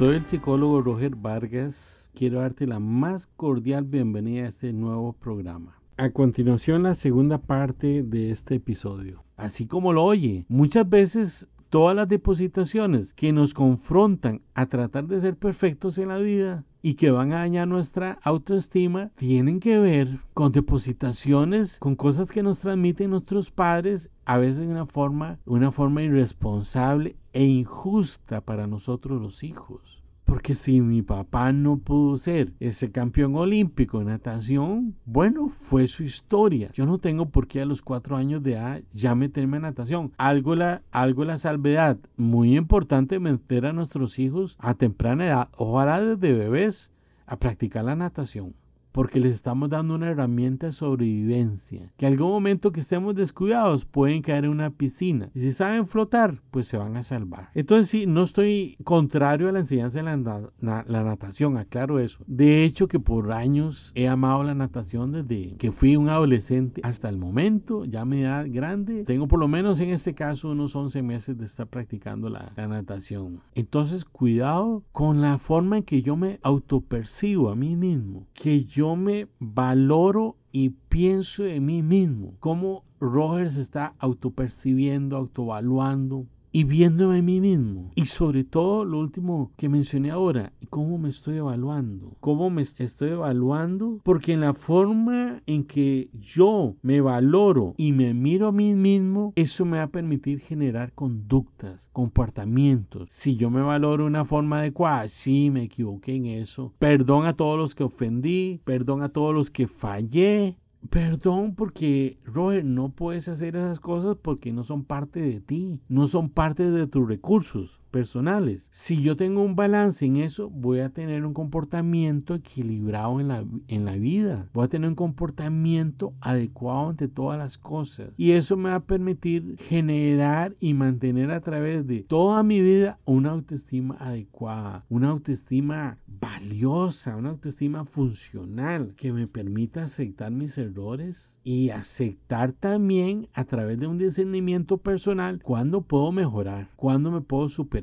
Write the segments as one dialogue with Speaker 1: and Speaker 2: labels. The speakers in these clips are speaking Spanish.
Speaker 1: Soy el psicólogo Roger Vargas. Quiero darte la más cordial bienvenida a este nuevo programa. A continuación, la segunda parte de este episodio. Así como lo oye, muchas veces todas las depositaciones que nos confrontan a tratar de ser perfectos en la vida y que van a dañar nuestra autoestima tienen que ver con depositaciones, con cosas que nos transmiten nuestros padres, a veces de una forma, una forma irresponsable e injusta para nosotros los hijos. Porque si mi papá no pudo ser ese campeón olímpico de natación, bueno, fue su historia. Yo no tengo por qué a los cuatro años de edad ya meterme en natación. Algo la, algo la salvedad. Muy importante meter a nuestros hijos a temprana edad, ojalá desde bebés, a practicar la natación porque les estamos dando una herramienta de sobrevivencia. Que algún momento que estemos descuidados pueden caer en una piscina. Y si saben flotar, pues se van a salvar. Entonces sí, no estoy contrario a la enseñanza de la, la, natación, aclaro eso. De hecho que por años he amado la natación desde que fui un adolescente hasta el momento, ya mi edad grande. Tengo por lo menos en este caso unos 11 meses de estar practicando la, la natación. Entonces cuidado con la forma en que yo me autopercibo a mí mismo. Que yo yo me valoro y pienso en mí mismo. Cómo Roger se está autopercibiendo, autovaluando y viéndome a mí mismo. Y sobre todo lo último que mencioné ahora, cómo me estoy evaluando. Cómo me estoy evaluando. Porque en la forma en que yo me valoro y me miro a mí mismo, eso me va a permitir generar conductas, comportamientos. Si yo me valoro de una forma adecuada, sí me equivoqué en eso. Perdón a todos los que ofendí, perdón a todos los que fallé, Perdón porque, Roger, no puedes hacer esas cosas porque no son parte de ti, no son parte de tus recursos personales. Si yo tengo un balance en eso, voy a tener un comportamiento equilibrado en la, en la vida. Voy a tener un comportamiento adecuado ante todas las cosas. Y eso me va a permitir generar y mantener a través de toda mi vida una autoestima adecuada, una autoestima valiosa, una autoestima funcional que me permita aceptar mis errores y aceptar también a través de un discernimiento personal cuándo puedo mejorar, cuándo me puedo superar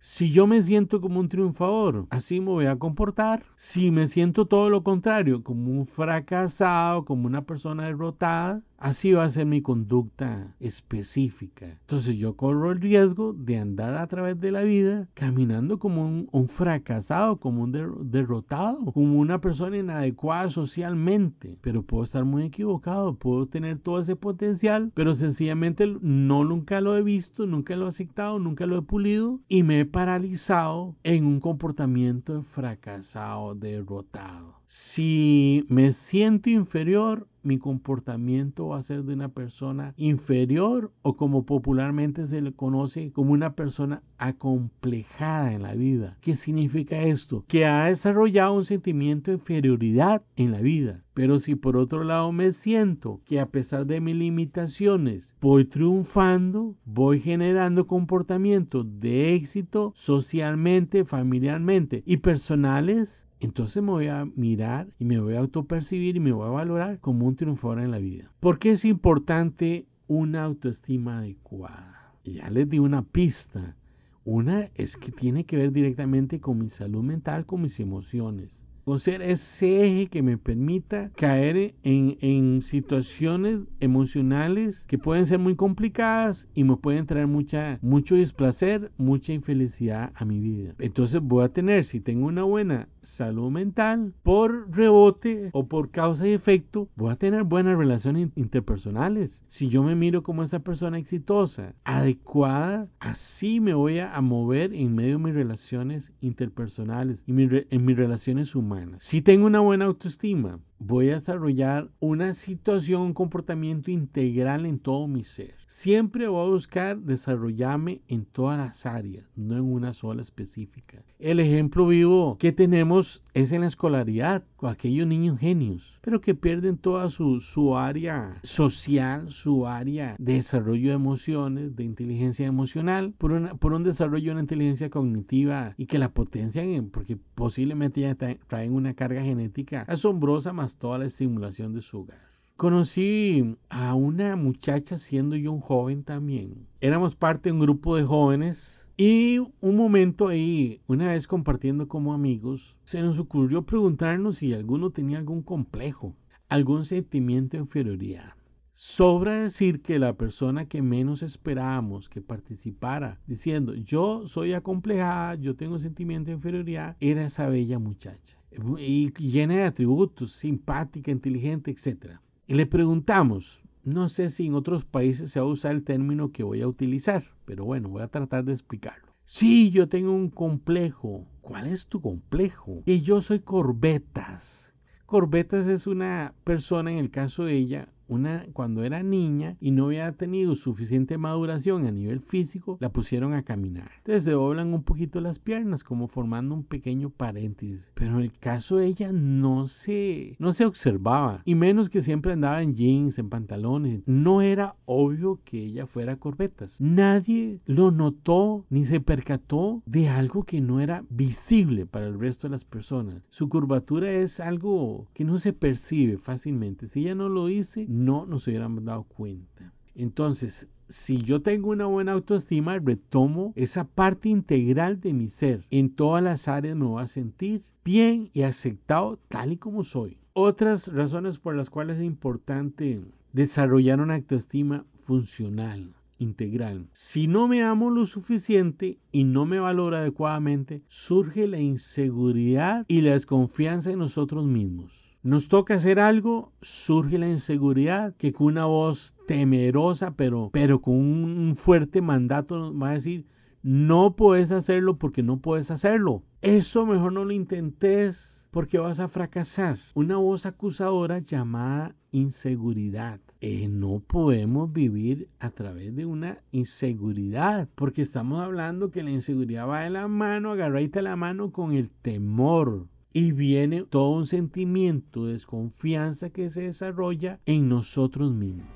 Speaker 1: si yo me siento como un triunfador, así me voy a comportar. Si me siento todo lo contrario, como un fracasado, como una persona derrotada, Así va a ser mi conducta específica. Entonces yo corro el riesgo de andar a través de la vida caminando como un, fracasado, como un derrotado, como una persona inadecuada socialmente. Pero puedo estar muy equivocado, puedo tener todo ese potencial, pero sencillamente no nunca lo he visto, nunca lo he aceptado, nunca lo he pulido y me he paralizado en un comportamiento fracasado, derrotado. Si me siento inferior, mi comportamiento va a ser de una persona inferior o como popularmente se le conoce como una persona acomplejada en la vida. ¿Qué significa esto? Que ha desarrollado un sentimiento de inferioridad en la vida. Pero si por otro lado me siento que a pesar de mis limitaciones voy triunfando, voy generando comportamientos de éxito socialmente, familiarmente y personales, entonces me voy a mirar y me voy a autopercibir y me voy a valorar como un triunfador en la vida. ¿Por qué es importante una autoestima adecuada? Ya les di una pista. Una es que tiene que ver directamente con mi salud mental, con mis emociones ser ese eje que me permita caer en, en, situaciones emocionales que pueden ser muy complicadas y me pueden traer mucha, mucho displacer, mucha infelicidad a mi vida. Entonces voy a tener, si tengo una buena salud mental, por rebote o por causa y efecto, voy a tener buenas relaciones interpersonales. Si yo me miro como esa persona exitosa, adecuada, así me voy a, mover en medio de mis relaciones interpersonales y en mis relaciones humanas. Si tengo una buena autoestima, voy a desarrollar una situación, un comportamiento integral en todo mi ser. Siempre voy a buscar desarrollarme en todas las áreas, no en una sola específica. El ejemplo vivo que tenemos es en la escolaridad, con aquellos niños genios, pero que pierden toda su, su área social, su área de desarrollo de emociones, de inteligencia emocional, por, una, por un desarrollo de una inteligencia cognitiva y que la potencian porque posiblemente ya traen una carga genética asombrosa más toda la estimulación de su hogar. Conocí a una muchacha siendo yo un joven también. Éramos parte de un grupo de jóvenes Y un momento ahí, una vez compartiendo como amigos, se nos ocurrió preguntarnos si alguno tenía algún complejo, algún sentimiento de inferioridad. Sobra decir que la persona que menos esperábamos que participara diciendo yo soy acomplejada, yo tengo sentimiento de inferioridad, era esa bella muchacha. Y llena de atributos, simpática, inteligente, etc. Y le preguntamos, no sé si en otros países se va a usar el término que voy a utilizar, pero bueno, voy a tratar de explicarlo. Sí, yo tengo un complejo. ¿Cuál es tu complejo? Que yo soy corbetas. Corbetas es una persona, en el caso de ella, una, cuando era niña y no había tenido suficiente maduración a nivel físico, la pusieron a caminar. Entonces se doblan un poquito las piernas, como formando un pequeño paréntesis. Pero en el caso de ella no se, no se observaba, y menos que siempre andaba en jeans, en pantalones. No era obvio que ella fuera corbetas. Nadie lo notó ni se percató de algo que no era visible para el resto de las personas. Su curvatura es algo que no se percibe fácilmente. Si ella no lo dice, no nos hubiéramos dado cuenta. Entonces, si yo tengo una buena autoestima, retomo esa parte integral de mi ser. En todas las áreas me voy a sentir bien y aceptado tal y como soy. Otras razones por las cuales es importante desarrollar una autoestima funcional, integral. Si no me amo lo suficiente y no me valoro adecuadamente, surge la inseguridad y la desconfianza en nosotros mismos nos toca hacer algo, surge la inseguridad, que con una voz temerosa, pero, pero con un fuerte mandato nos va a decir, no puedes hacerlo porque no puedes hacerlo. Eso mejor no lo intentes porque vas a fracasar. Una voz acusadora llamada inseguridad. Eh, no podemos vivir a través de una inseguridad, porque estamos hablando que la inseguridad va de la mano, agarrarte la mano con el temor y viene todo un sentimiento de desconfianza que se desarrolla en nosotros mismos.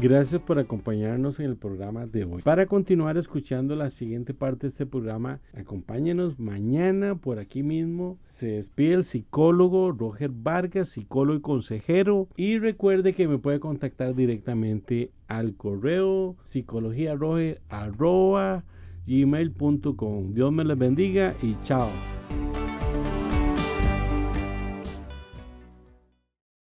Speaker 1: Gracias por acompañarnos en el programa de hoy. Para continuar escuchando la siguiente parte de este programa, acompáñenos mañana por aquí mismo. Se despide el psicólogo Roger Vargas, psicólogo y consejero. Y recuerde que me puede contactar directamente al correo psicología gmail.com. Dios me les bendiga y chao.